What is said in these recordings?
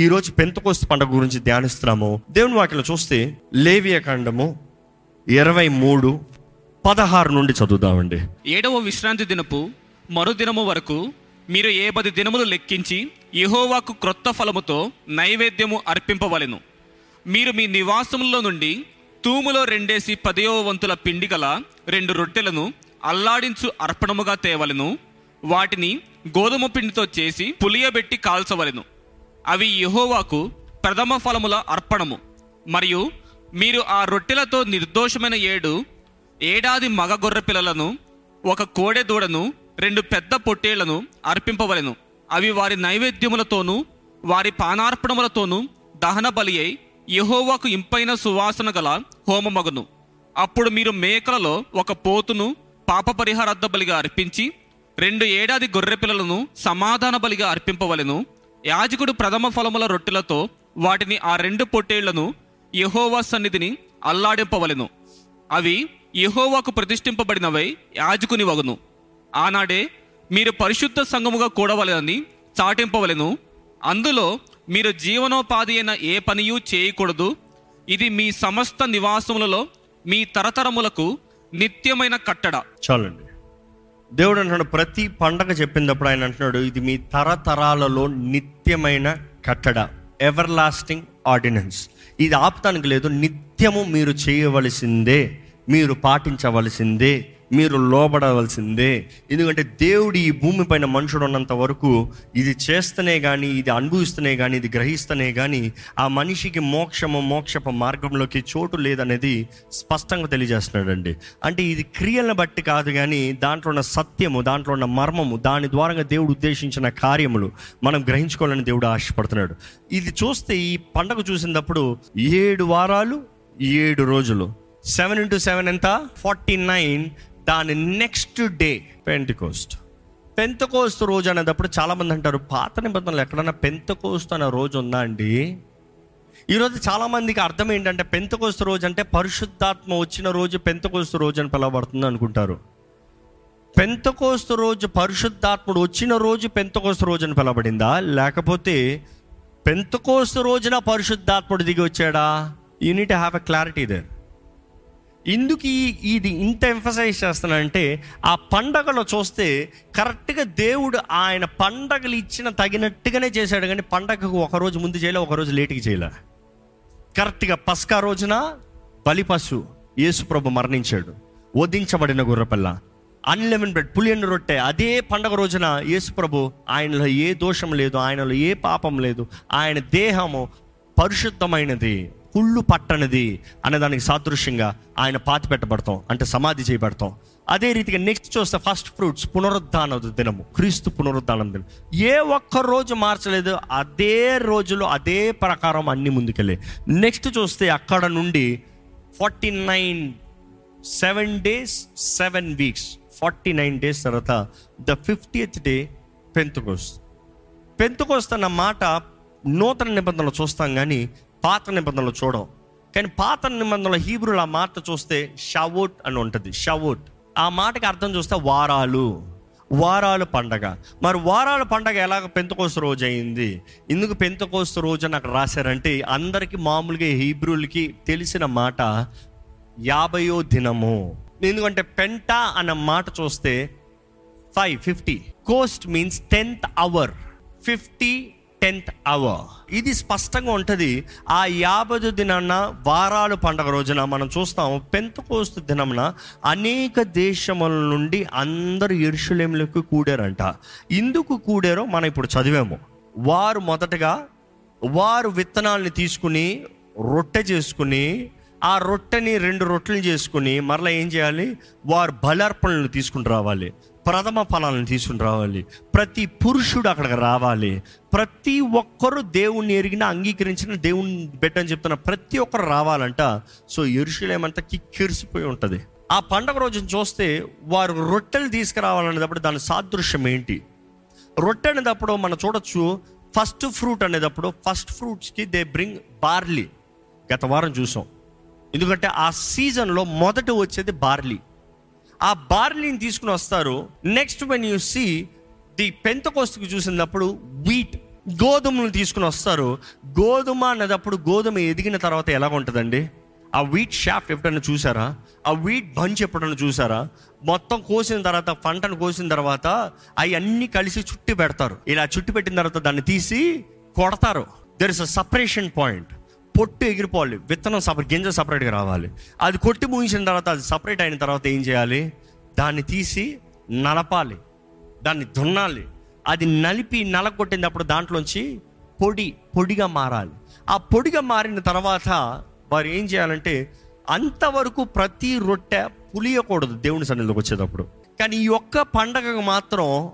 ఈరోజు పెంతకోస్త పండుగ గురించి ధ్యానిస్తున్నాము. దేవుని వాక్యలో చూస్తే లేవియ ఖండము ఇరవై మూడు పదహారు నుండి చదువుదామండి. ఏడవ విశ్రాంతి దినపు మరుదినము వరకు మీరు ఏ పది దినములు లెక్కించి ఇహోవాకు క్రొత్త ఫలముతో నైవేద్యము అర్పింపవలెను. మీరు మీ నివాసములో నుండి తూములో రెండేసి పదయో వంతుల పిండి గల రెండు రొట్టెలను అల్లాడించు అర్పణముగా తేవలెను. వాటిని గోధుమ పిండితో చేసి పులియబెట్టి కాల్చవలెను. అవి యహోవాకు ప్రథమ ఫలముల అర్పణము. మరియు మీరు ఆ రొట్టెలతో నిర్దోషమైన ఏడు ఏడాది మగ గొర్రె పిల్లలను ఒక కోడె దూడను రెండు పెద్ద పొట్టేళ్ళను అర్పింపవలెను. అవి వారి నైవేద్యములతోనూ వారి పానార్పణములతోనూ దహన బలి అయి యహోవాకు ఇంపైన సువాసన గల హోమమగును. అప్పుడు మీరు మేకలలో ఒక పోతును పాప పరిహారార్థ బలిగా అర్పించి రెండు ఏడాది గొర్రె పిల్లలను సమాధాన బలిగా అర్పింపవలెను. యాజకుడు ప్రథమ ఫలముల రొట్టెలతో వాటిని ఆ రెండు పొట్టేళ్ళను యహోవా సన్నిధిని అల్లాడింపవలెను. అవి యహోవాకు ప్రతిష్ఠింపబడినవై యాజకుని వగును. ఆనాడే మీరు పరిశుద్ధ సంఘముగా కూడవలెనని చాటింపవలెను. అందులో మీరు జీవనోపాధి అయిన ఏ పనియూ చేయకూడదు. ఇది మీ సమస్త నివాసములలో మీ తరతరములకు నిత్యమైన కట్టడ. చాలండి. దేవుడు అంటున్నాడు ప్రతి పండగ చెప్పినప్పుడు ఆయన అంటున్నాడు ఇది మీ తరతరాలలో నిత్యమైన కట్టడ ఎవర్ లాస్టింగ్ ఆర్డినెన్స్ ఇది ఆపుతానికి లేదు నిత్యము మీరు చేయవలసిందే మీరు పాటించవలసిందే మీరు లోబడవలసిందే. ఎందుకంటే దేవుడు ఈ భూమి పైన మనుషుడు ఉన్నంత వరకు ఇది చేస్తేనే కానీ ఇది అనుభవిస్తనే కానీ ఇది గ్రహిస్తూనే కానీ ఆ మనిషికి మోక్షము మోక్షపు మార్గంలోకి చోటు లేదనేది స్పష్టంగా తెలియజేస్తున్నాడండి. అంటే ఇది క్రియలను బట్టి కాదు కానీ దాంట్లో ఉన్న సత్యము దాంట్లో ఉన్న మర్మము దాని ద్వారా దేవుడు ఉద్దేశించిన కార్యములు మనం గ్రహించుకోవాలని దేవుడు ఆశపడుతున్నాడు. ఇది చూస్తే ఈ పండగ చూసినప్పుడు ఏడు వారాలు ఏడు రోజులు. సెవెన్ ఇంటూ సెవెన్ ఎంత? ఫార్టీ నైన్ దాని నెక్స్ట్ డే పెంటికోస్ట్ పెంతకోస్తు రోజు అనేటప్పుడు చాలా మంది అంటారు పాత నిబంధనలు ఎక్కడన్నా పెంతకోస్తు అనే రోజు ఉందా అండి? ఈరోజు చాలా మందికి అర్థం ఏంటంటే పెంతకోస్తు రోజు అంటే పరిశుద్ధాత్మ వచ్చిన రోజు పెంతకోస్తు రోజు అని పిలవబడుతుంది అనుకుంటారు. పెంతకోస్తు రోజు పరిశుద్ధాత్ముడు వచ్చిన రోజు పెంతకోస్తు రోజు అని పిలవబడిందా? లేకపోతే పెంతకోస్తు రోజున పరిశుద్ధాత్ముడు దిగి వచ్చాడా? You need have a clarity there ఎందుకు ఈ ఇది ఇంత ఎంఫసైజ్ చేస్తున్నానంటే ఆ పండగలో చూస్తే కరెక్ట్గా దేవుడు ఆయన పండగలు ఇచ్చిన తగినట్టుగానే చేశాడు. కానీ పండగకు ఒక రోజు ముందు చేయలే ఒకరోజు లేటుకి చేయలే? కరెక్ట్గా పస్కా రోజున బలిపశు యేసుప్రభు మరణించాడు. వధించబడిన గుర్రపిల్ల అన్లెమన్ బ్రెడ్ పులియన్ రొట్టె. అదే పండగ రోజున యేసుప్రభు ఆయనలో ఏ దోషం లేదు ఆయనలో ఏ పాపం లేదు. ఆయన దేహము పరిశుద్ధమైనది. కుళ్ళు పట్టనిది అనే దానికి సాదృశ్యంగా ఆయన పాతి పెట్టబడతాం అంటే సమాధి చేయబడతాం. అదే రీతిగా నెక్స్ట్ చూస్తే ఫస్ట్ ఫ్రూట్స్ పునరుద్ధాన దినము క్రీస్తు పునరుద్ధానం దినం. ఏ ఒక్క రోజు మార్చలేదు అదే రోజులో అదే ప్రకారం అన్ని ముందుకెళ్ళే నెక్స్ట్ చూస్తే అక్కడ నుండి forty nine seven days seven weeks forty nine days తర్వాత the fiftieth day Pentecost Pentecost అన్న మాట నూతన నిబంధనలు చూస్తాం కానీ పాత నిబంధనలు చూడం. కానీ పాత నిబంధనల హీబ్రూలు ఆ మాట చూస్తే షవోట్ అని ఉంటుంది. షవోట్. ఆ మాటకి అర్థం చూస్తే వారాలు. వారాలు పండగ. మరి వారాల పండగ ఎలాగ పెంతకోస్తు రోజు అయింది? ఎందుకు పెంతకోస్తు రోజు అని అక్కడ రాశారంటే అందరికీ మామూలుగా హీబ్రూలకి తెలిసిన మాట యాభయో దినము. ఎందుకంటే పెంట అన్న మాట చూస్తే five fifty. Cost means tenth hour. Fifty tenth hour ఇది స్పష్టంగా ఉంటుంది. ఆ యాభై దినాన వారాలు పండగ రోజున మనం చూస్తాం పెంతకోస్తు దినమున అనేక దేశముల నుండి అందరు ఎరుషులేములకు కూడారంట. ఎందుకు కూడారో మనం ఇప్పుడు చదివాము. వారు మొదటగా వారు విత్తనాల్ని తీసుకుని రొట్టె చేసుకుని ఆ రొట్టెని రెండు రొట్టెలు చేసుకుని మరలా ఏం చేయాలి? వారు బలార్పణలు తీసుకుని రావాలి. ప్రథమ ఫలాలను తీసుకుని రావాలి. ప్రతి పురుషుడు అక్కడికి రావాలి. ప్రతి ఒక్కరు దేవుణ్ణి ఎరిగిన అంగీకరించిన దేవుని బిడ్డని చెప్తున్న ప్రతి ఒక్కరు రావాలంట. సో ఎరుషులేమంతా కిక్కిరిసిపోయి ఉంటుంది. ఆ పండగ రోజును చూస్తే వారు రొట్టెలు తీసుకురావాలనేటప్పుడు దాని సాదృశ్యం ఏంటి? రొట్టె అనేటప్పుడు మనం చూడొచ్చు ఫస్ట్ ఫ్రూట్ అనేటప్పుడు ఫస్ట్ ఫ్రూట్స్కి దే బ్రింగ్ బార్లీ గత వారం చూసాం. ఎందుకంటే ఆ సీజన్లో మొదట వచ్చేది బార్లీ. ఆ బార్లీని తీసుకుని వస్తారు. Next when you see the పెంతకోస్తుకు చూసినప్పుడు వీట్ గోధుమలు తీసుకుని వస్తారు. గోధుమ అన్నదప్పుడు గోధుమ ఎదిగిన తర్వాత ఎలా ఉంటుందండి ఆ వీట్ షాఫ్ట్ ఎప్పుడైనా చూసారా? ఆ వీట్ బంచ్ ఎప్పుడైనా చూసారా? మొత్తం కోసిన తర్వాత పంటను కోసిన తర్వాత అవి అన్ని కలిసి చుట్టి పెడతారు. ఇలా చుట్టి పెట్టిన తర్వాత దాన్ని తీసి కొడతారు. There is a separation point పొట్టు ఎగిరిపోవాలి. విత్తనం సపరేట్ గింజ సపరేట్గా రావాలి. అది కొట్టి ముగించిన తర్వాత అది సపరేట్ అయిన తర్వాత ఏం చేయాలి? దాన్ని తీసి నలపాలి. దాన్ని దున్నాలి. అది నలిపి నలగొట్టినప్పుడు దాంట్లోంచి పొడి పొడిగా మారాలి. ఆ పొడిగా మారిన తర్వాత వారు ఏం చేయాలంటే అంతవరకు ప్రతి రొట్టె పులియకూడదు దేవుని సన్నిధిలోకి వచ్చేటప్పుడు. కానీ ఈ ఒక్క పండగకు మాత్రం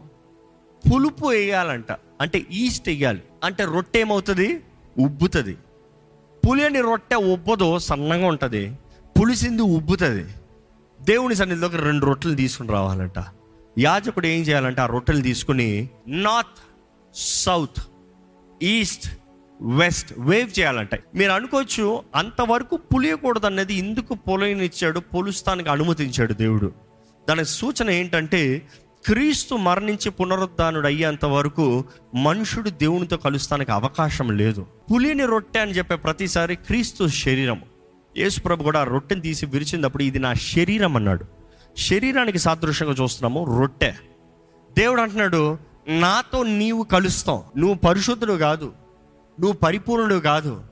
పులుపు వేయాలంట. అంటే ఈస్ట్ వేయాలి. అంటే రొట్టె ఏమవుతుంది? ఉబ్బుతుంది. పులియని రొట్టె ఉబ్బదు సన్నగా ఉంటుంది. పులిసింది ఉబ్బుతుంది. దేవుని సన్నిధిలోకి రెండు రొట్టెలు తీసుకుని రావాలంట. యాజకుడు ఏం చేయాలంటే ఆ రొట్టెలు తీసుకుని north south east west wave చేయాలంట. మీరు అనుకోవచ్చు అంతవరకు పులియకూడదు అనేది ఎందుకు పొలయనిచ్చాడు పొలుస్తానికి అనుమతించాడు దేవుడు. దాని సూచన ఏంటంటే క్రీస్తు మరణించి పునరుద్ధానుడు అయ్యేంత వరకు మనుషుడు దేవునితో కలుస్తానికి అవకాశం లేదు. పులిని రొట్టె అని చెప్పే ప్రతిసారి క్రీస్తు శరీరం. యేసు ప్రభు కూడా రొట్టెని తీసి విరిచినప్పుడు ఇది నా శరీరం అన్నాడు. శరీరానికి సాదృశ్యంగా చూస్తున్నాము రొట్టె. దేవుడు అంటున్నాడు నాతో నీవు కలుస్తావు. నువ్వు పరిశుద్ధుడు కాదు. నువ్వు పరిపూర్ణుడు కాదు.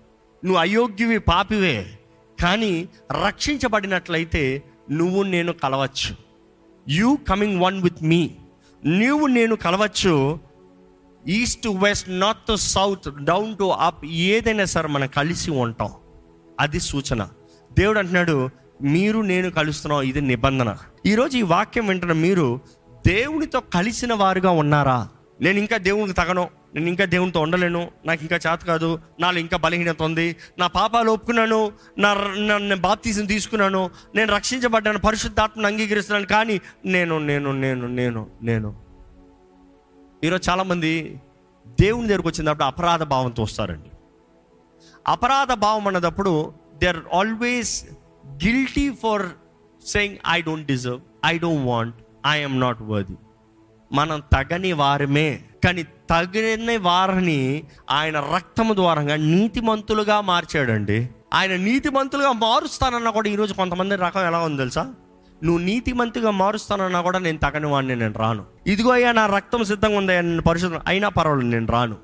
నువ్వు అయోగ్యవి పాపివే. కానీ రక్షించబడినట్లయితే నువ్వు నేను కలవచ్చు. You coming one with me నీవు నేను కలవచ్చు. East to west north to south down to up ఏదైనా సరే మనం కలిసి ఉంటాం. అది సూచన. దేవుడు అంటున్నాడు మీరు నేను కలుస్తున్నాం ఇది నిబంధన. ఈరోజు ఈ వాక్యం వింటున్న మీరు దేవునితో కలిసిన వారుగా ఉన్నారా? నేను ఇంకా దేవునికి తగను నేను ఇంకా దేవునితో ఉండలేను నాకు ఇంకా చేత కాదు నాలో ఇంకా బలహీనత ఉంది. నా పాపాలు ఒప్పుకున్నాను నా నన్ను బాప్తీసం తీసుకున్నాను నేను రక్షించబడ్డాను పరిశుద్ధాత్మను అంగీకరిస్తున్నాను కానీ నేను నేను నేను నేను నేను. ఈరోజు చాలామంది దేవుని దగ్గరకు వచ్చినప్పుడు అపరాధ భావంతో వస్తారండి. అపరాధ భావం అన్నదప్పుడు they are always guilty for saying I don't deserve I don't want I'm not worthy మనం తగని వారమే. కానీ తగిన వారిని ఆయన రక్తము ద్వారంగా నీతిమంతులుగా మార్చాడండి. ఆయన నీతిమంతులుగా మారుస్తానన్నా కూడా ఈరోజు కొంతమంది రకం ఎలా ఉంది తెలుసా? నువ్వు నీతిమంతిగా మారుస్తానన్నా కూడా నేను తగని వాడిని నేను రాను. ఇదిగో అయ్యా నా రక్తం సిద్ధంగా ఉంది నేను పరిశుద్ధం అయినా పర్వాలేదు నేను రాను.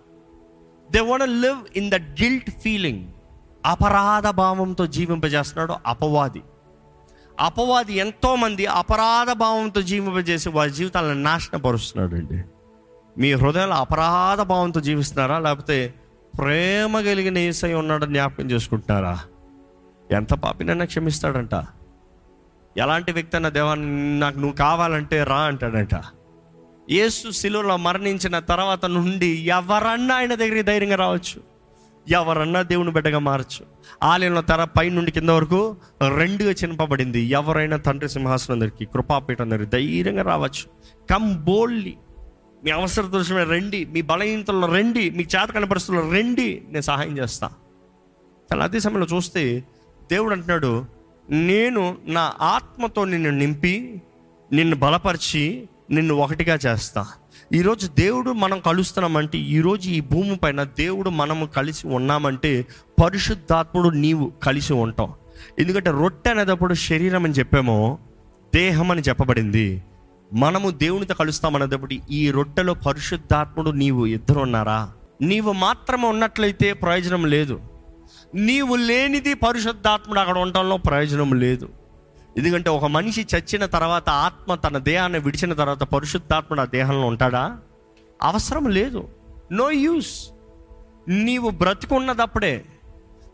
They want live in the guilt feeling అపరాధ భావంతో జీవింపజేస్తున్నాడు అపవాది. అపవాది ఎంతోమంది అపరాధ భావంతో జీవింపజేసి వారి జీవితాలను నాశనపరుస్తున్నాడు అండి మీ హృదయంలో అపరాధ భావంతో జీవిస్తున్నారా? లేకపోతే ప్రేమ కలిగిన ఏసై ఉన్నాడు జ్ఞాపకం చేసుకుంటున్నారా? ఎంత పాపినైనా క్షమిస్తాడంట? ఎలాంటి వ్యక్తి అన్న దేవాన్ని నాకు నువ్వు కావాలంటే రా అంటాడంట. యేసు శిలువలో మరణించిన తర్వాత నుండి ఎవరన్నా ఆయన దగ్గరికి ధైర్యంగా రావచ్చు. ఎవరన్నా దేవుని బిడ్డగా మారచ్చు ఆలయంలో తెర పై నుండి కింద వరకు రెండుగా చినపబడింది ఎవరైనా తండ్రి సింహాసనం దగ్గరికి కృపాపీఠం దగ్గరికి ధైర్యంగా రావచ్చు. కమ్ బోల్డ్లీ మీ అవసర దృశ్యమే రండి. మీ బలహీనతల్లో రండి. మీ చేత పరిస్థితుల్లో రండి. నేను సహాయం చేస్తా. కానీ అదే సమయంలో చూస్తే దేవుడు అంటున్నాడు నేను నా ఆత్మతో నిన్ను నింపి నిన్ను బలపరిచి నిన్ను ఒకటిగా చేస్తా. ఈరోజు దేవుడు మనం కలుస్తున్నామంటే ఈరోజు ఈ భూమి పైన దేవుడు మనము కలిసి ఉన్నామంటే పరిశుద్ధాత్ముడు నీవు కలిసి ఉంటాం ఎందుకంటే రొట్టె అనేటప్పుడు శరీరం అని చెప్పామో దేహం అని చెప్పబడింది. మనము దేవునితో కలుస్తామనేటప్పుడు ఈ రొట్టెలో పరిశుద్ధాత్ముడు నీవు ఇద్దరు ఉన్నారా? నీవు మాత్రమే ఉన్నట్లయితే ప్రయోజనం లేదు. నీవు లేనిది పరిశుద్ధాత్ముడు అక్కడ ఉండటంలో ప్రయోజనం లేదు. ఎందుకంటే ఒక మనిషి చచ్చిన తర్వాత ఆత్మ తన దేహాన్ని విడిచిన తర్వాత పరిశుద్ధాత్మ ఆ దేహంలో ఉంటాడా? అవసరం లేదు. నో యూస్ నీవు బ్రతికున్నదప్పుడే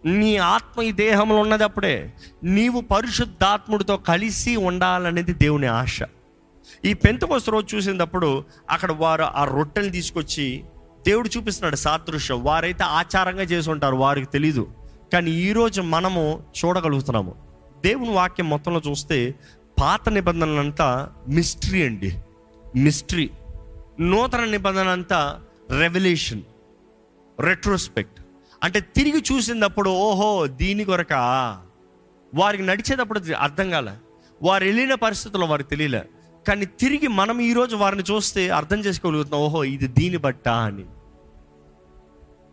నీ ఆత్మ ఈ దేహంలో ఉన్నదప్పుడే నీవు పరిశుద్ధాత్ముడితో కలిసి ఉండాలనేది దేవుని ఆశ. ఈ పెంతకోస్త రోజు చూసినప్పుడు అక్కడ వారు ఆ రొట్టెలు తీసుకొచ్చి దేవుడు చూపిస్తున్నాడు సాదృశ్యం. వారైతే ఆచారంగా చేసి ఉంటారు వారికి తెలీదు. కానీ ఈరోజు మనము చూడగలుగుతున్నాము. దేవుని వాక్యం మొత్తంలో చూస్తే పాత నిబంధనలంతా మిస్టరీ అండి. మిస్టరీ నూతన నిబంధన అంతా రెవల్యూషన్ రెట్రోస్పెక్ట్ అంటే తిరిగి చూసినప్పుడు ఓహో దీని కొరక? వారికి నడిచేటప్పుడు అర్థం కాలే. వారు వెళ్ళిన పరిస్థితుల్లో వారికి తెలియలే. కానీ తిరిగి మనం ఈరోజు వారిని చూస్తే అర్థం చేసుకోగలుగుతున్నాం ఓహో ఇది దీని బట్ట అని.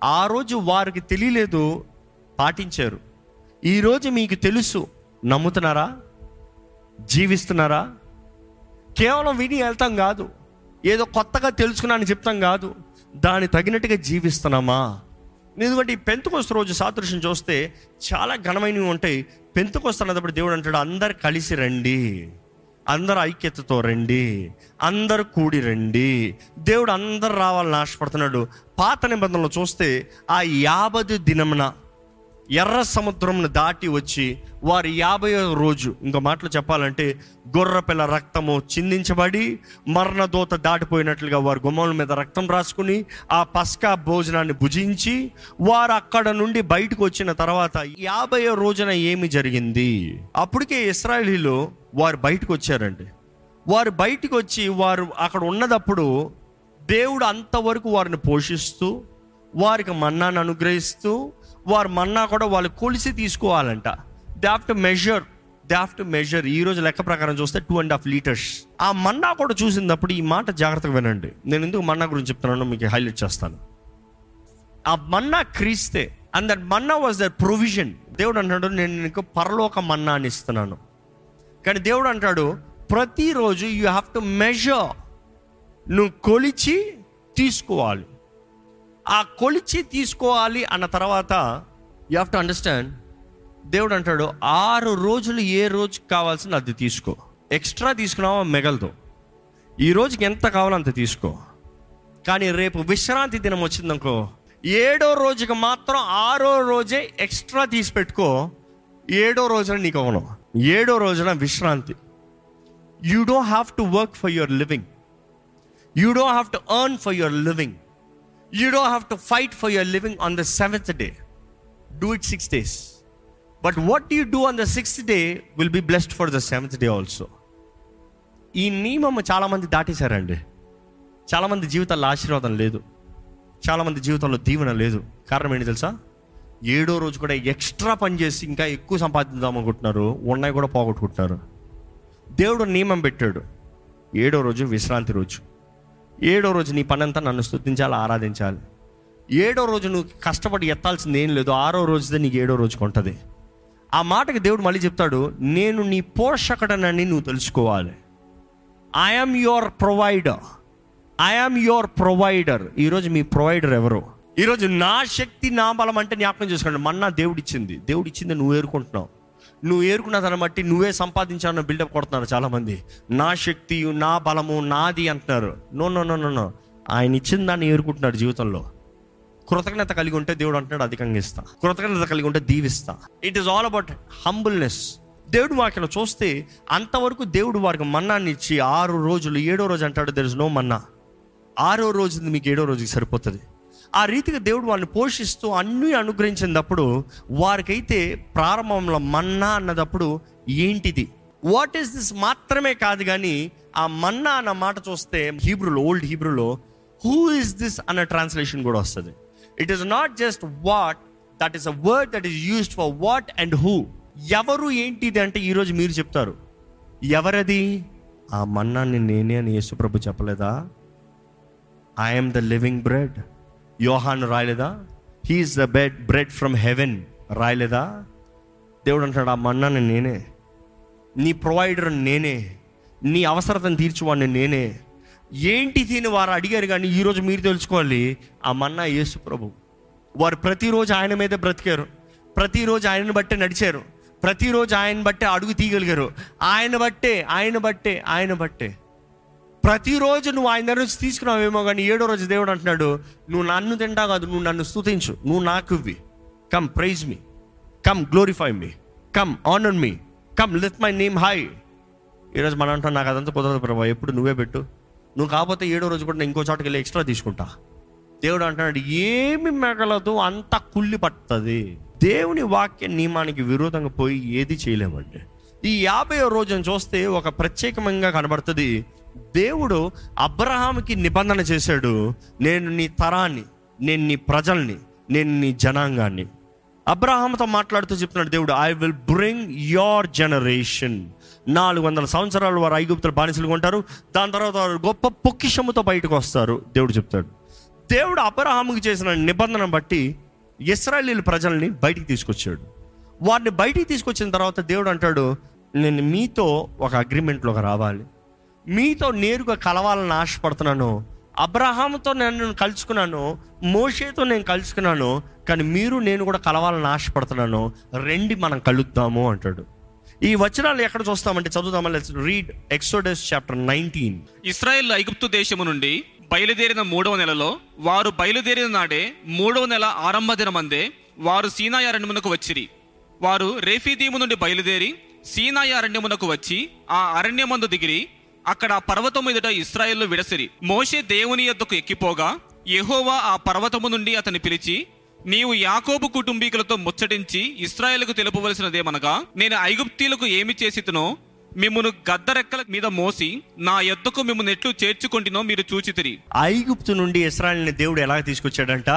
ఆ రోజు వారికి తెలియలేదు పాటించారు. ఈరోజు మీకు తెలుసు నమ్ముతున్నారా? జీవిస్తున్నారా? కేవలం విని వెళ్తాం కాదు. ఏదో కొత్తగా తెలుసుకున్నాను చెప్తాం కాదు. దాని తగినట్టుగా జీవిస్తున్నామా? ఎందుకంటే ఈ పెంతుకొస్త రోజు సాదృశ్యం చూస్తే చాలా ఘనమైనవి ఉంటాయి. పెంతుకొస్తున్నప్పుడు దేవుడు అంటాడు అందరు కలిసి రండి. అందరు ఐక్యతతో రండి. అందరు కూడి రండి. దేవుడు అందరు రావాలని ఆశపడుతున్నాడు. పాత నిబంధనలు చూస్తే ఆ యాభై దినమున ఎర్ర సముద్రంను దాటి వచ్చి వారి యాభై రోజు ఇంకో మాటలు చెప్పాలంటే గొర్రెపిల్ల రక్తము చిందించబడి మరణదూత దాటిపోయినట్లుగా వారి గుమ్మల మీద రక్తం రాసుకుని ఆ పస్కా భోజనాన్ని భుజించి వారు అక్కడ నుండి బయటకు వచ్చిన తర్వాత యాభై రోజున ఏమి జరిగింది? అప్పటికే ఇస్రాయలీలు వారు బయటకు వచ్చారండి. వారు బయటకు వచ్చి వారు అక్కడ ఉన్నదప్పుడు దేవుడు అంతవరకు వారిని పోషిస్తూ వారికి మన్నాను అనుగ్రహిస్తూ వారు మన్నా కూడా వాళ్ళు కొలిసి తీసుకోవాలంట. They have to measure they have to measure ఈ రోజు లెక్క ప్రకారం చూస్తే టూ అండ్ హాఫ్ లీటర్స్ ఆ మన్నా కూడా చూసినప్పుడు ఈ మాట జాగ్రత్తగా వినండి. నేను ఎందుకు మన్నా గురించి చెప్తున్నానో మీకు హైలైట్ చేస్తాను. ఆ మన్నా క్రీస్తే and that manna was that provision దేవుడు అంటాడు నేను నీకు పరలోక మన్నా అని ఇస్తున్నాను. కానీ దేవుడు అంటాడు ప్రతిరోజు యూ హ్యావ్ టు మెజర్ నువ్వు కొలిచి తీసుకోవాలి. ఆ కొలిచి తీసుకోవాలి అన్న తర్వాత యూ హ్యావ్ టు అండర్స్టాండ్ దేవుడు అంటాడు ఆరు రోజులు ఏ రోజుకి కావాల్సింది అది తీసుకో. ఎక్స్ట్రా తీసుకున్నావా మిగలదు. ఈ రోజుకి ఎంత కావాలో అంత తీసుకో. కానీ రేపు విశ్రాంతి దినం వచ్చిందనుకో ఏడో రోజుకి మాత్రం ఆరో రోజే ఎక్స్ట్రా తీసి పెట్టుకో ఏడో రోజున నీకు అవను. ఏడో రోజున విశ్రాంతి. You don't have to work for your living you don't have to earn for your living you don't have to fight for your living on the seventh day do it six days but what you do on the sixth day will be blessed for the seventh day also ఈ నియమం చాలామంది దాటేశారండి. చాలామంది జీవితాల్లో ఆశీర్వాదం లేదు. చాలామంది జీవితంలో దీవెన లేదు. కారణం ఏంటి తెలుసా? ఏడో రోజు కూడా ఎక్స్ట్రా పని చేసి ఇంకా ఎక్కువ సంపాదిద్దాం అనుకుంటున్నారు. ఉన్నాయి కూడా పోగొట్టుకుంటున్నారు. దేవుడు నియమం పెట్టాడు. ఏడో రోజు విశ్రాంతి రోజు. ఏడో రోజు నీ పనంతా నన్ను స్థుతించాలి ఆరాధించాలి. ఏడో రోజు నువ్వు కష్టపడి ఎత్తాల్సింది ఏం లేదు ఆరో రోజుదే నీకు ఏడో రోజుకి ఉంటుంది. ఆ మాటకి దేవుడు మళ్ళీ చెప్తాడు నేను నీ పోషకుడనని నువ్వు తెలుసుకోవాలి. I am your provider I am your provider ఈరోజు మీ ప్రొవైడర్ ఎవరు? ఈరోజు నా శక్తి నా బలం అంటే జ్ఞాపకం చేసుకోండి మన్నా దేవుడిచ్చింది. దేవుడిచ్చింది నువ్వు ఏరుకుంటున్నావు. నువ్వు ఏరుకున్న దాన్ని బట్టి నువ్వే సంపాదించాలని బిల్డప్ కొడుతున్నారు చాలామంది. నా శక్తి నా బలము నాది అంటున్నారు. No no no no no ఆయన ఇచ్చిన దాన్ని ఏరుకుంటున్నాడు జీవితంలో. కృతజ్ఞత కలిగి ఉంటే దేవుడు అంటున్నాడు అధికంగా ఇస్తా. కృతజ్ఞత కలిగి ఉంటే దీవిస్తా. It is all about humbleness దేవుడు వాక్యం చూస్తే అంతవరకు దేవుడు వారికి మన్నాన్ని ఇచ్చి ఆరు రోజులు ఏడో రోజు అంటాడు దెర్ ఇస్ నో మన్నా ఆరో రోజు మీకు ఏడో రోజుకి సరిపోతుంది. ఆ రీతిగా దేవుడు వాళ్ళని పోషిస్తూ అన్నీ అనుగ్రహించినప్పుడు వారికైతే ప్రారంభంలో మన్నా అన్నదప్పుడు ఏంటిది? వాట్ ఈస్ దిస్ మాత్రమే కాదు కానీ ఆ మన్నా అన్న మాట చూస్తే హీబ్రూలో ఓల్డ్ హీబ్రూలో హూ ఇస్ దిస్ అన్న ట్రాన్స్లేషన్ కూడా వస్తుంది. It is not just what that is a word that is used for what and who ఎవరు ఏంటిది అంటే ఈరోజు మీరు చెప్తారు. ఎవరది? ఆ మన్నాన్ని నేనే అని యేసుప్రభు చెప్పలేదా? ఐఎమ్ ద లివింగ్ బ్రెడ్ యోహాన్ రాయలేదా? He is the bed bread from heaven రాయలేదా? దేవుడు అంటాడు ఆ మన్నాను నేనే. నీ ప్రొవైడర్ నేనే. నీ అవసరతను తీర్చువాడిని నేనే. ఏంటి తిని వారు అడిగారు కానీ ఈరోజు మీరు తెలుసుకోవాలి ఆ మన్నా యేసు ప్రభు. వారు ప్రతిరోజు ఆయన మీదే బ్రతికారు. ప్రతిరోజు ఆయనను బట్టే నడిచారు. ప్రతిరోజు ఆయన బట్టే అడుగు తీయగలిగారు. ఆయన బట్టే ఆయన బట్టే ఆయన బట్టే. ప్రతిరోజు నువ్వు ఆయన దగ్గర నుంచి తీసుకున్నావేమో కానీ ఏడో రోజు దేవుడు అంటున్నాడు నువ్వు నన్ను తింటా కాదు నువ్వు నన్ను స్థుతించు నువ్వు నాకు ఇవ్వి. Come praise me come glorify me come honour me come lift my name high ఈరోజు మనం అంటాం నాకు అదంతా కుదరదు ప్రభావ ఎప్పుడు నువ్వే పెట్టు. నువ్వు కాకపోతే ఏడో రోజు కూడా నేను ఇంకో చోటకి వెళ్ళి ఎక్స్ట్రా తీసుకుంటా. దేవుడు అంటున్నాడు ఏమి మిగలదు అంత కుళ్ళి పడుతుంది దేవుని వాక్య నియమానికి విరోధంగా పోయి ఏది చేయలేమండి. ఈ యాభై రోజును చూస్తే ఒక ప్రత్యేకంగా కనబడుతుంది. దేవుడు అబ్రహాంకి నిబంధన చేశాడు నేను నీ తరాన్ని నేను నీ ప్రజల్ని నేను నీ జనాంగాన్ని. అబ్రహాంతో మాట్లాడుతూ చెప్తున్నాడు దేవుడు I will bring your generation నాలుగు వందల సంవత్సరాలు వారు ఐగుప్తులు బానిసలుగా ఉంటారు దాని తర్వాత వారు గొప్ప పొక్కిషముతో బయటకు వస్తారు దేవుడు చెప్తాడు. దేవుడు అబ్రహాముకి చేసిన నిబంధన బట్టి ఇస్రాయలీల ప్రజల్ని బయటికి తీసుకొచ్చాడు. వారిని బయటికి తీసుకొచ్చిన తర్వాత దేవుడు అంటాడు నేను మీతో ఒక అగ్రిమెంట్లోకి రావాలి. మీతో నేరుగా కలవాలని ఆశపడుతున్నాను. అబ్రహాంతో నేను కలుసుకున్నాను మోషేతో నేను కలుసుకున్నాను కానీ మీరు నేను కూడా కలవాలని ఆశపడుతున్నాను. రెండి మనం కలుద్దాము అంటాడు. ఈ వచనాలు ఎక్కడ చూస్తామంటే చదువుదామా? Let's read Exodus chapter nineteen Israel ఐగుప్తు దేశము నుండి బయలుదేరిన మూడవ నెలలో వారు బయలుదేరిన నాడే మూడవ నెల ఆరంభ దినమందే వారు సీనాయి అరణ్యమునకు వచ్చిరి. వారు రేఫీదీము నుండి బయలుదేరి సీనాయి అరణ్యమునకు వచ్చి ఆ అరణ్యమందు దిగిరి. అక్కడ ఆ పర్వతము ఎదుట ఇస్రాయేల్ విడసిరి. మోషే దేవుని యొద్దకు ఎక్కిపోగా యెహోవా ఆ పర్వతము నుండి అతని పిలిచి నీవు యాకోబు కుటుంబీకులతో ముచ్చటించి ఇస్రాయేల్కు తెలుపవలసినదేమనగా నేను ఐగుప్తీలకు ఏమి చేసితునో మిమ్మును గద్దరెక్కల మీద మోసి నా యొద్దకు మిమ్మల్ని ఎట్లు చేర్చుకుంటునో మీరు చూచితిరి. ఐగుప్తు నుండి ఇస్రాయల్ని దేవుడు ఎలా తీసుకొచ్చాడంట?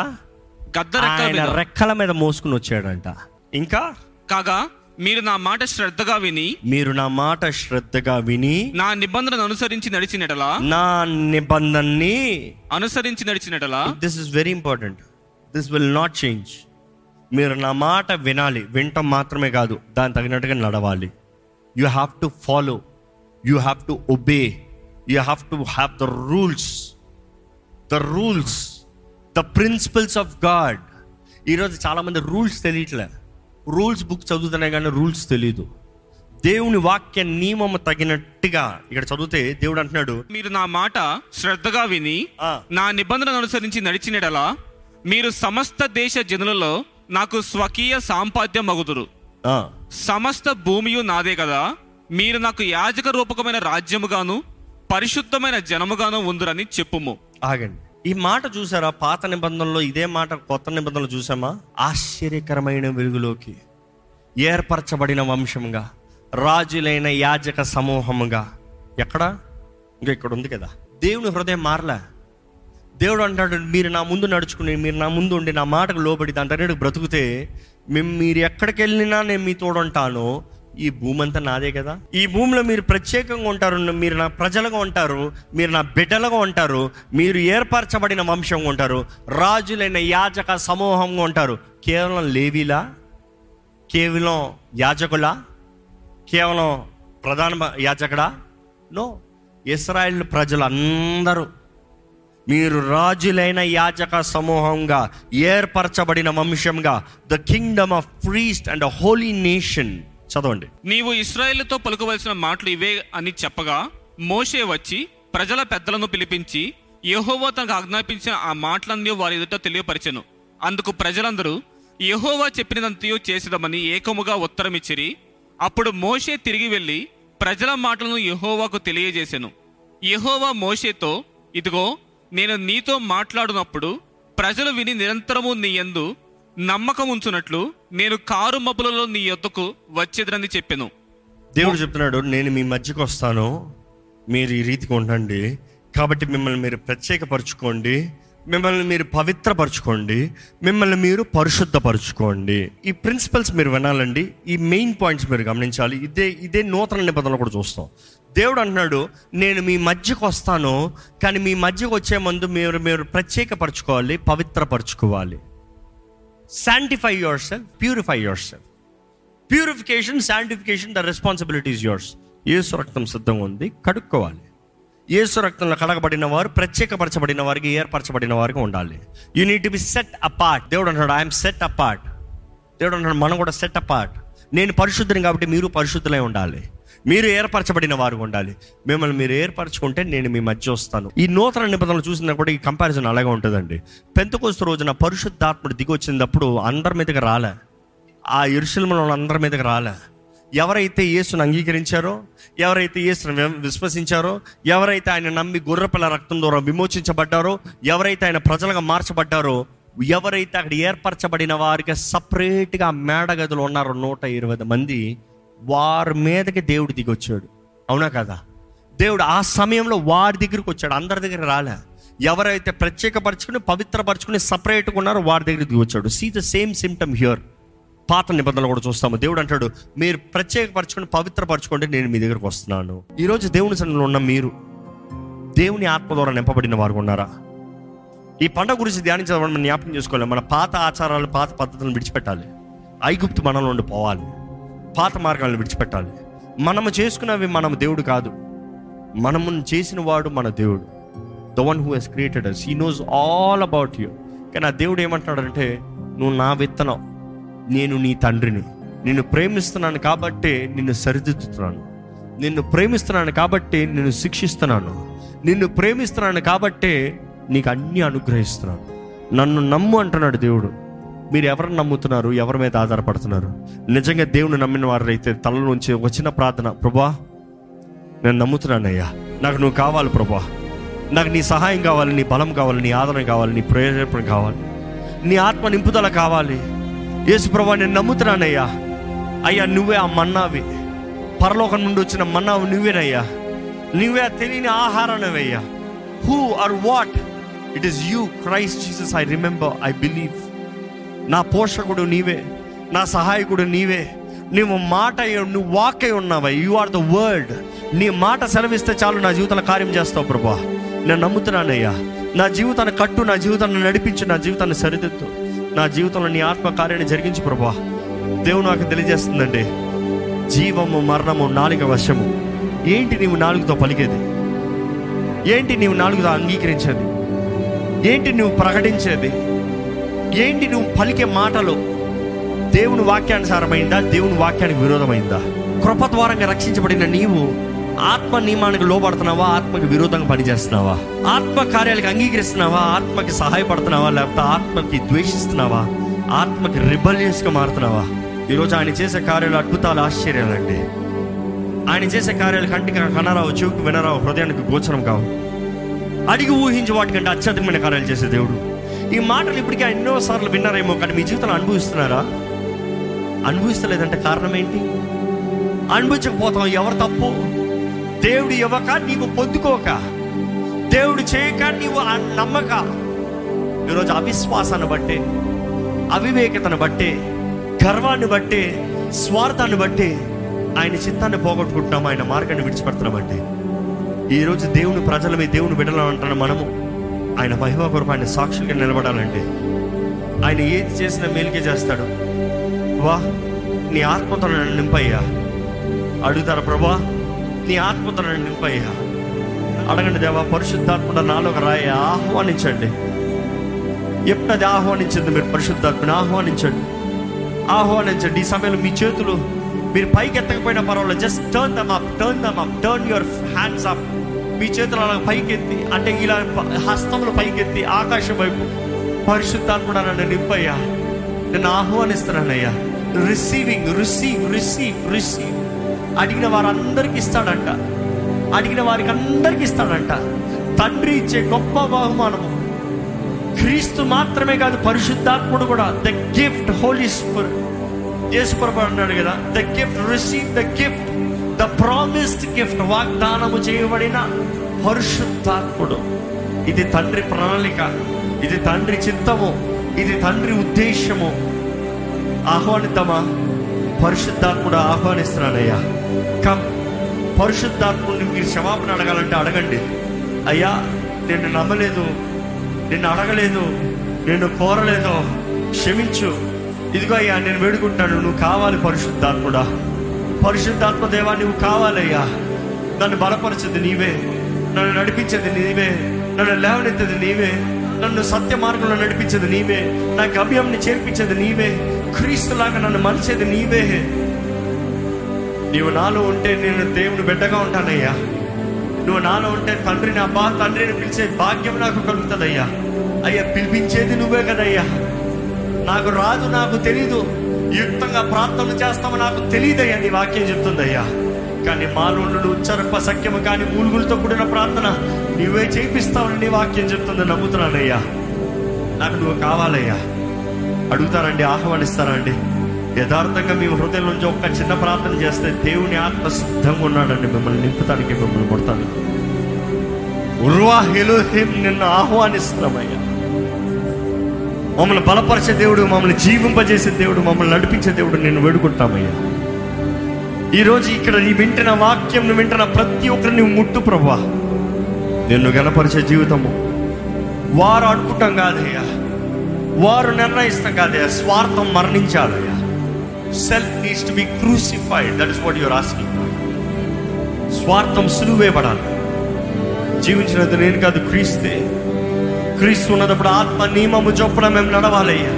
గద్దరెక్కల రెక్కల మీద మోసుకుని వచ్చాడంట. ఇంకా? కాగా మీరు నా మాట శ్రద్ధగా విని మీరు నా మాట శ్రద్ధగా విని నా నిబంధనను అనుసరించి నడిచినటలా? నా నిబంధనని అనుసరించి నడిచినటలా? This is very important this will not change మీరు నా మాట వినాలి వినటం మాత్రమే కాదు దాని తగినట్టుగా నడవాలి. You have to follow you have to obey you have to have the rules the rules the principles of God ఈరోజు చాలామంది రూల్స్ తెలియట్లే. రూల్స్ బుక్ చదువుతున్నాయి కానీ రూల్స్ తెలియదు దేవుని వాక్య నియమం తగినట్టుగా ఇక్కడ చదివితే దేవుడు అంటున్నాడు మీరు నా మాట శ్రద్ధగా విని. నా నిబంధనను అనుసరించి నడిచినడలా మీరు సమస్త దేశ జనులలో నాకు స్వకీయ సాంపాద్యం మగుదురు. ఆ, సమస్త భూమియు నాదే కదా మీరు నాకు యాజక రూపకమైన రాజ్యముగాను పరిశుద్ధమైన జనముగాను ఉందురని చెప్పుము. ఆగండి. ఈ మాట చూసారా? పాత నిబంధనలో ఇదే మాట కొత్త నిబంధనలు చూసామా? ఆశ్చర్యకరమైన వెలుగులోకి ఏర్పరచబడిన వంశంగా రాజులైన యాజక సమూహముగా. ఎక్కడ? ఇంకా ఇక్కడ ఉంది కదా. దేవుని హృదయం మారలే? దేవుడు అంటాడు మీరు నా ముందు నడుచుకుని మీరు నా ముందు ఉండి నా మాటకు లోబడి దాంట్లో బ్రతికితే మేము మీరు ఎక్కడికి వెళ్ళినా నేను మీ తోడుంటాను ఈ భూమి అంతా నాదే కదా? ఈ భూమిలో మీరు ప్రత్యేకంగా ఉంటారు మీరు నా ప్రజలుగా ఉంటారు మీరు నా బిడ్డలుగా ఉంటారు మీరు ఏర్పరచబడిన వంశంగా ఉంటారు రాజులైన యాజక సమూహంగా ఉంటారు. కేవలం లేవీలా? కేవలం యాజకులా? కేవలం ప్రధాన యాజకుడా? నో. ఇస్రాయేల్ ప్రజలందరూ మీరు రాజులైన యాజక సమూహంగా ఏర్పరచబడిన వంశంగా the kingdom of priest and holy nation చదవండి. నీవు ఇస్రాయేల్తో పలుకోవలసిన మాటలు ఇవే అని చెప్పగా మోషే వచ్చి ప్రజల పెద్దలను పిలిపించి యహోవా తనకు ఆజ్ఞాపించిన ఆ మాటలన్నీ వారి ఎదుట తెలియపరిచెను. అందుకు ప్రజలందరూ యహోవా చెప్పినదంతయు చేసేదమని ఏకముగా ఉత్తరమిచ్చిరి. అప్పుడు మోషే తిరిగి వెళ్ళి ప్రజల మాటలను యహోవాకు తెలియజేశాను యహోవా మోషేతో ఇదిగో నేను నీతో మాట్లాడినప్పుడు ప్రజలు విని నిరంతరము నీ యందు నమ్మకం ఉంచునట్లు నేను కారు మబ్బులలో నీ యొద్దకు వచ్చేదరని చెప్పాను. దేవుడు చెప్తున్నాడు నేను మీ మధ్యకు వస్తాను మీరు ఈ రీతిగా ఉండండి కాబట్టి మిమ్మల్ని మీరు ప్రత్యేకపరచుకోండి మిమ్మల్ని మీరు పవిత్రపరచుకోండి మిమ్మల్ని మీరు పరిశుద్ధపరచుకోండి. ఈ ప్రిన్సిపల్స్ మీరు వినాలండి ఈ మెయిన్ పాయింట్స్ మీరు గమనించాలి. ఇదే ఇదే నూతన నిబంధనలు కూడా చూస్తాం. దేవుడు అంటున్నాడు నేను మీ మధ్యకు వస్తాను కానీ మీ మధ్యకు వచ్చే ముందు మీరు మీరు ప్రత్యేకపరచుకోవాలి పవిత్రపరచుకోవాలి. Sanctify your self purify your self purification sanctification the responsibilities yours Yesu రక్తం సిద్ధంగా ఉంది కడుక్కోవాలి. ఏసు రక్తంలో కడగబడిన వారు ప్రత్యేకపరచబడిన వారికి ఏర్పరచబడిన వారికి ఉండాలి. You need to be set apart దేవుడు అంటున్నాడు ఐఎమ్ సెట్ అపార్ట్ దేవుడు అంటున్నాడు మనం కూడా సెట్ అపార్ట్ నేను పరిశుద్ధుని కాబట్టి మీరు పరిశుద్ధులై ఉండాలి. మీరు ఏర్పరచబడిన వారు ఉండాలి. మిమ్మల్ని మీరు ఏర్పరచుకుంటే నేను మీ మధ్య వస్తాను. ఈ నూతన నిబంధనలు చూసినప్పుడు కూడా ఈ కంపారిజన్ అలాగే ఉంటుందండి. పెంతకోస్తు రోజున పరిశుద్ధాత్ముడు దిగి వచ్చినప్పుడు అందరి మీదకి రాలే. ఆ ఇరుషుల అందరి మీదకి రాలే. ఎవరైతే యేసును అంగీకరించారో ఎవరైతే యేసును విశ్వసించారో ఎవరైతే ఆయన నమ్మి గుర్రపిల్ల రక్తం ద్వారా విమోచించబడ్డారో ఎవరైతే ఆయన ప్రజలుగా మార్చబడ్డారో ఎవరైతే అక్కడ ఏర్పరచబడిన వారికి సపరేట్గా మేడగదులు ఉన్నారో నూట ఇరవై మంది వారి మీదకి దేవుడు దిగి వచ్చాడు అవునా కదా? దేవుడు ఆ సమయంలో వారి దగ్గరికి వచ్చాడు. అందరి దగ్గర రాలే. ఎవరైతే ప్రత్యేకపరచుకుని పవిత్రపరచుకుని సపరేట్గా ఉన్నారో వారి దగ్గరికి దిగి వచ్చాడు see the same symptom here పాత నిబంధనలు కూడా చూస్తాము. దేవుడు అంటాడు మీరు ప్రత్యేకపరచుకుని పవిత్రపరచుకుంటే నేను మీ దగ్గరకు వస్తున్నాను. ఈరోజు దేవుని సన్నిలో ఉన్న మీరు దేవుని ఆత్మ ద్వారా నింపబడిన వారు ఉన్నారా? ఈ పండుగ గురించి ధ్యానించడం మనం జ్ఞాపకం చేసుకోవాలి. మన పాత ఆచారాలు పాత పద్ధతులను విడిచిపెట్టాలి. ఐగుప్తు మనలో ఉండి పోవాలి. పాత మార్గాలను విడిచిపెట్టాలి. మనము చేసుకున్నవి మనం దేవుడు కాదు. మనము చేసిన వాడు మన దేవుడు. The one who has created us he knows all about you కానీ ఆ దేవుడు ఏమంటున్నాడంటే నువ్వు నా విత్తనం. నేను నీ తండ్రిని. నిన్ను ప్రేమిస్తున్నాను కాబట్టే నిన్ను సరిదిద్దుతున్నాను. నిన్ను ప్రేమిస్తున్నాను కాబట్టి నిన్ను శిక్షిస్తున్నాను. నిన్ను ప్రేమిస్తున్నాను కాబట్టే నీకు అన్నీ అనుగ్రహిస్తున్నాను. నన్ను నమ్ము అంటున్నాడు దేవుడు. మీరు ఎవరిని నమ్ముతున్నారు? ఎవరి మీద ఆధారపడుతున్నారు? నిజంగా దేవుని నమ్మిన వారైతే తల నుంచి వచ్చిన ప్రార్థన ప్రభా నేను నమ్ముతున్నానయ్యా. నాకు నువ్వు కావాలి ప్రభా. నాకు నీ సహాయం కావాలి నీ బలం కావాలి నీ ఆదరణ కావాలి నీ ప్రయోజనం కావాలి. నీ ఆత్మ నింపుదల కావాలి. యేసు ప్రభా నేను నమ్ముతున్నానయ్యా. అయ్యా నువ్వే ఆ మన్నావి. పరలోకం నుండి వచ్చిన మన్నావు నువ్వేనయ్యా. నువ్వే తెలియని ఆహారానవయ్యా. Who are what it is you Christ Jesus I remember I believe నా పోషకుడు నీవే నా సహాయకుడు నీవే. నువ్వు మాట నువ్వు వాకే ఉన్నావా. యు ఆర్ ద వర్డ్ నీ మాట సెలవిస్తే చాలు నా జీవితంలో కార్యం చేస్తావు ప్రభా. నేను నమ్ముతున్నానయ్యా. నా జీవితాన్ని కట్టు నా జీవితాన్ని నడిపించు నా జీవితాన్ని సరిదిద్దు. నా జీవితంలో నీ ఆత్మ కార్యాన్ని జరిగించు ప్రభా. దేవుడు నాకు తెలియజేస్తుందండి. జీవము మరణము నాలుక వశము. ఏంటి నీవు నాలుగుతో పలికేది? ఏంటి నీవు నాలుగుతో అంగీకరించేది? ఏంటి నువ్వు ప్రకటించేది? ఏంటి నువ్వు పలికే మాటలు? దేవుని వాక్యానుసారమైందా? దేవుని వాక్యానికి విరోధమైందా? కృప ద్వారంగా రక్షించబడిన నీవు ఆత్మ నియమానికి లోబడుతున్నావా? ఆత్మకి విరోధంగా పనిచేస్తున్నావా? ఆత్మ కార్యాలకు అంగీకరిస్తున్నావా? ఆత్మకి సహాయపడుతున్నావా? లేకపోతే ఆత్మకి ద్వేషిస్తున్నావా? ఆత్మకి రిబలియస్గా మారుతున్నావా? ఈరోజు ఆయన చేసే కార్యాలు అద్భుతాలు ఆశ్చర్యాలండి ఆయన చేసే కార్యాలు కంటికి కనరావు చెవుకు వినరావు హృదయానికి గోచరం కావు. అడిగి ఊహించి వాటికంటే అత్యధికమైన కార్యాలు చేసే దేవుడు. ఈ మాటలు ఇప్పటికే ఎన్నో సార్లు విన్నారేమో కానీ మీ జీవితంలో అనుభవిస్తున్నారా? అనుభవిస్తలేదంటే కారణం ఏంటి? అనుభవించకపోతాం ఎవరు తప్పు? దేవుడు ఇవ్వక నీవు పొందుకోక. దేవుడు చేయక నీవు నమ్మక. ఈరోజు అవిశ్వాసాన్ని బట్టే అవివేకతను బట్టే గర్వాన్ని బట్టే స్వార్థాన్ని బట్టే ఆయన చిత్తాన్ని పోగొట్టుకుంటున్నాం. ఆయన మార్గాన్ని విడిచిపెడుతున్నామంటే ఈరోజు దేవుని ప్రజలమే దేవుని బిడ్డలు అంటున్న మనము ఆయన మహిమ కొరకు ఆయన సాక్షులుగా నిలబడాలంటే ఆయన ఏది చేసినా మేలుకే చేస్తాడు. వా నీ ఆత్మతో నన్ను నింపయ్యా. అడుగుతారు ప్రభా నీ ఆత్మతో నన్ను నింపయ్యా. అడగండి దేవా పరిశుద్ధాత్మ నాలోకి రాయ ఆహ్వానించండి. ఎప్పుడది ఆహ్వానించింది మీరు పరిశుద్ధాత్మని? ఆహ్వానించండి. ఆహ్వానించండి. ఈ సమయంలో మీ చేతులు మీరు పైకి ఎత్తకపోయినా పర్వాలేదు. Just turn them up turn them up turn your hands up మీ చేతులు అలా పైకెత్తి అంటే ఇలా హస్తములు పైకెత్తి ఆకాశం వైపు పరిశుద్ధాత్ముడు నన్ను నింపయ్యా. నేను ఆహ్వానిస్తున్నానయ్యా. రిసీవింగ్ రిసీవ్ రిసీవ్ రిసీవ్ అడిగిన వారందరికి ఇస్తాడంట. అడిగిన వారికి అందరికి ఇస్తాడంట. తండ్రి ఇచ్చే గొప్ప బహుమానము. క్రీస్తు మాత్రమే కాదు పరిశుద్ధాత్ముడు కూడా. The gift holy spirit Yesu అన్నాడు కదా the gift receive the gift the promised gift వాగ్దానము చేయబడిన పరిశుద్ధాత్ముడు. ఇది తండ్రి ప్రణాళిక ఇది తండ్రి చిత్తము ఇది తండ్రి ఉద్దేశము ఆహ్వానిద్దామా? పరిశుద్ధాత్ముడు ఆహ్వానిస్తున్నానయ్యా కమ్ పరిశుద్ధాత్ముడిని మీరు క్షమాపణ అడగాలంటే అడగండి. అయ్యా నిన్ను నమ్మలేదు నిన్ను అడగలేదు నిన్ను కోరలేదు క్షమించు. ఇదిగో అయ్యా నేను వేడుకుంటాను నువ్వు కావాలి పరిశుద్ధాత్ముడా. పరిశుద్ధాత్మ దేవా నువ్వు కావాలయ్యా. నన్ను బలపరిచేది నీవే. నన్ను నడిపించేది నీవే. నన్ను లేవనెత్తేది నీవే. నన్ను సత్య మార్గంలో నడిపించేది నీవే. నా గమ్యంని చేర్పించేది నీవే. క్రీస్తులాగా నన్ను మలిచేది నీవే. నీవు నాలో ఉంటే నేను దేవుని బిడ్డగా ఉంటానయ్యా. నువ్వు నాలో ఉంటే తండ్రిని అబ్బా తండ్రిని పిలిచే భాగ్యం నాకు కలుగుతుందయ్యా. అయ్యా పిలిపించేది నువ్వే కదయ్యా. నాకు రాదు నాకు తెలీదు. యుక్తంగా ప్రార్థన చేస్తామో నాకు తెలియదయ్యా నీ వాక్యం చెప్తుందయ్యా. కానీ మానవుడు ఉచ్చరప సఖ్యము కానీ మూలుగులతో కూడిన ప్రార్థన నువ్వే చేపిస్తావని నీ వాక్యం చెప్తుంది నమ్ముతున్నానయ్యా. నాకు నువ్వు కావాలయ్యా. అడుగుతారండి ఆహ్వానిస్తారండి. యథార్థంగా మీ హృదయం నుంచి ఒక్క చిన్న ప్రార్థన చేస్తే దేవుని ఆత్మ సిద్ధంగా ఉన్నాడండి మిమ్మల్ని నింపుతానికి మిమ్మల్ని కొడతాను ఉర్వా హెలోహిం నిన్ను ఆహ్వానిస్తున్నామయ్యా. మమ్మల్ని బలపరిచే దేవుడు మమ్మల్ని జీవింపజేసే దేవుడు మమ్మల్ని నడిపించే దేవుడు నేను వేడుకుంటామయ్యా. ఈరోజు ఇక్కడ నీ వింటున్న వాక్యం నువ్వు వింటున్న ప్రతి ఒక్కరిని ముట్టు ప్రభా నిన్ను గనపరిచే జీవితము. వారు అనుకుంటాం కాదయ్యా. వారు నిర్ణయిస్తాం కాదయ్యా. స్వార్థం మరణించాలయ్యా. Self needs to be crucified that is what your asking స్వార్థం సులువేయబడాలి జీవించినది నేను కాదు క్రీస్తే. క్రీస్తు ఉన్నప్పుడు ఆత్మ నియమము చొప్పున మేము నడవాలయ్యా.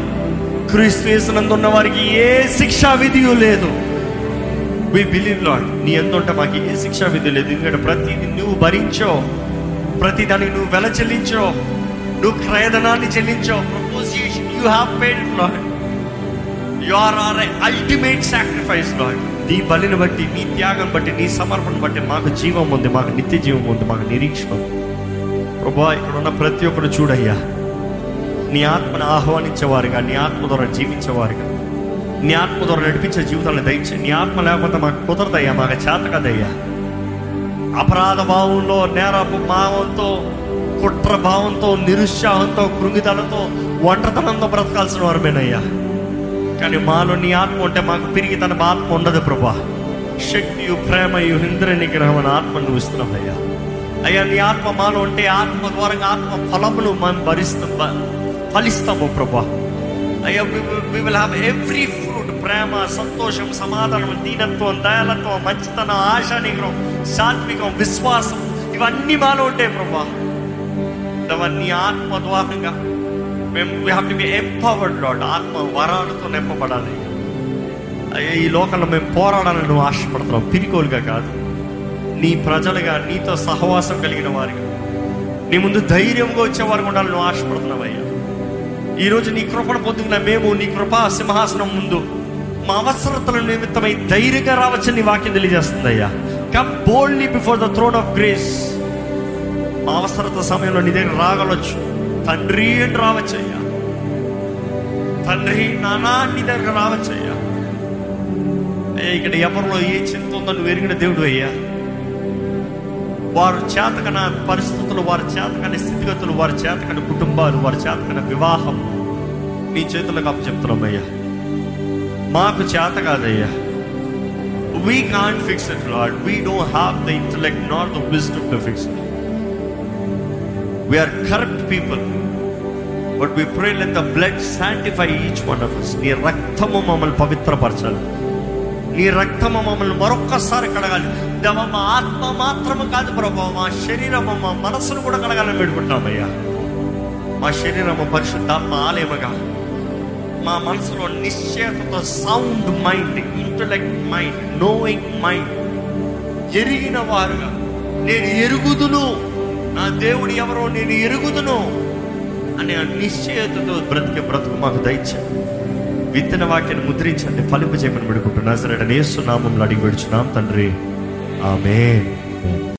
క్రీస్తు వేసినందు ఉన్న వారికి ఏ శిక్షా విధియు లేదు. వి బిలీవ్ లాడ్ నీ ఎంత ఉంటే మాకు ఏ శిక్షా విధి లేదు. ఎందుకంటే ప్రతిదీ నువ్వు భరించో ప్రతి దానికి నువ్వు వెల చెల్లించో నువ్వు క్రయధనాన్ని చెల్లించో proposition you have paid Lord you are are ultimate sacrifice Lord నీ బలిని బట్టి నీ త్యాగం బట్టి నీ సమర్పణ బట్టి మాకు జీవం ఉంది మాకు నిత్య జీవం ఉంది మాకు నిరీక్షణ ఉంది. ప్రభా ఇక్కడ ఉన్న ప్రతి ఒక్కరు చూడయ్యా. నీ ఆత్మను ఆహ్వానించేవారుగా నీ ఆత్మ ద్వారా జీవించేవారుగా. నీ ఆత్మ ద్వారా నడిపించే జీవితాలను దయచే నీ ఆత్మ లేకపోతే మాకు కుదరదయ్యా మాకు చేతకదయ్యా. అపరాధ భావంలో నేరపు భావంతో కుట్ర భావంతో నిరుత్సాహంతో కృంగితనంతో ఒంటరితనంతో బ్రతకాల్సిన వారమేనయ్యా. కానీ మాలో నీ ఆత్మ ఉంటే మాకు పెరిగి తన ఆత్మ ఉండదు ప్రభా. శక్తియు ప్రేమయు ఇంద్ర నిగ్రహం అనే ఆత్మ నువ్వు ఇస్తున్నావయ్యా. అయ్యా నీ ఆత్మ మాలో ఉంటే ఆత్మ ద్వారా ఆత్మ ఫలములు మనం భరిస్తాం ఫలిస్తాము ప్రభా. అయ్యా we will have every fruit ప్రేమ సంతోషం సమాధానం దీనత్వం దయాలత్వం మంచితనం ఆశ నిగ్రహం సాత్వికం విశ్వాసం ఇవన్నీ మాలో ఉంటాయి ప్రభా. అవన్నీ ఆత్మ ద్వారంగా మేము we have to be empowered Lord ఆత్మ వరాలతో నింపబడాలి. అయ్యా ఈ లోకంలో మేము పోరాడాలని నువ్వు ఆశపడుతున్నావు. పిరికోలుగా కాదు. నీ ప్రజలుగా నీతో సహవాసం కలిగిన వారిగా. నీ ముందు ధైర్యంగా వచ్చేవారు ఉండాలని నువ్వు ఆశపడుతున్నావయ్యా. ఈరోజు నీ కృపను పొందుకున్న మేము నీ కృపా సింహాసనం ముందు మా అవసరతల నిమిత్తమై ధైర్యంగా రావచ్చని నీ వాక్యం తెలియజేస్తుంది అయ్యా come boldly before the throne of grace మా అవసరత సమయంలో నీ దగ్గర రాగలొచ్చు. తండ్రి అని రావచ్చు అయ్యా తండ్రి నానా నీ దగ్గర రావచ్చు అయ్యా ఇక్కడ ఎవరిలో ఏ చింత ఉందో నువ్వు ఎరిగిన దేవుడు అయ్యా. వారు చేతకన పరిస్థితులు వారి చేతకని స్థితిగతులు వారి చేతకని కుటుంబాలు వారి చేతకన వివాహం నీ చేతులకు అప్పు చెప్తున్నాం మాకు చేత కాదయ్యా. We can't fix it Lord we don't have the intellect not the wisdom to fix it we are corrupt people but we pray let the blood sanctify each one of us నీ రక్తము మమ్మల్ని పవిత్రపరచాలి. నీ రక్తము మమ్మల్ని మరొక్కసారి కడగాలి. దేవా మా ఆత్మ మాత్రము కాదు ప్రభావ మా శరీరము మా మనసును కూడా కడగాలని పెట్టుకుంటామయ్యా మా శరీరము పరిశుద్ధాత్మ ఆలయముగా. మా మనసులో నిశ్చేతతో sound mind intellect mind knowing mind ఎరిగిన వారుగా. నేను ఎరుగుదును. నా దేవుడు ఎవరో నేను ఎరుగుదును అనే నిశ్చయతతో బ్రతికే బ్రతుకు మాకు దయచండి విత్తన వాక్యాన్ని ముద్రించండి ఫలింప చేయమని పెడుకుంటున్నా సరే నేస్తున్నామంలో అడిగి పెడుచున్నాం తండ్రి. Amém.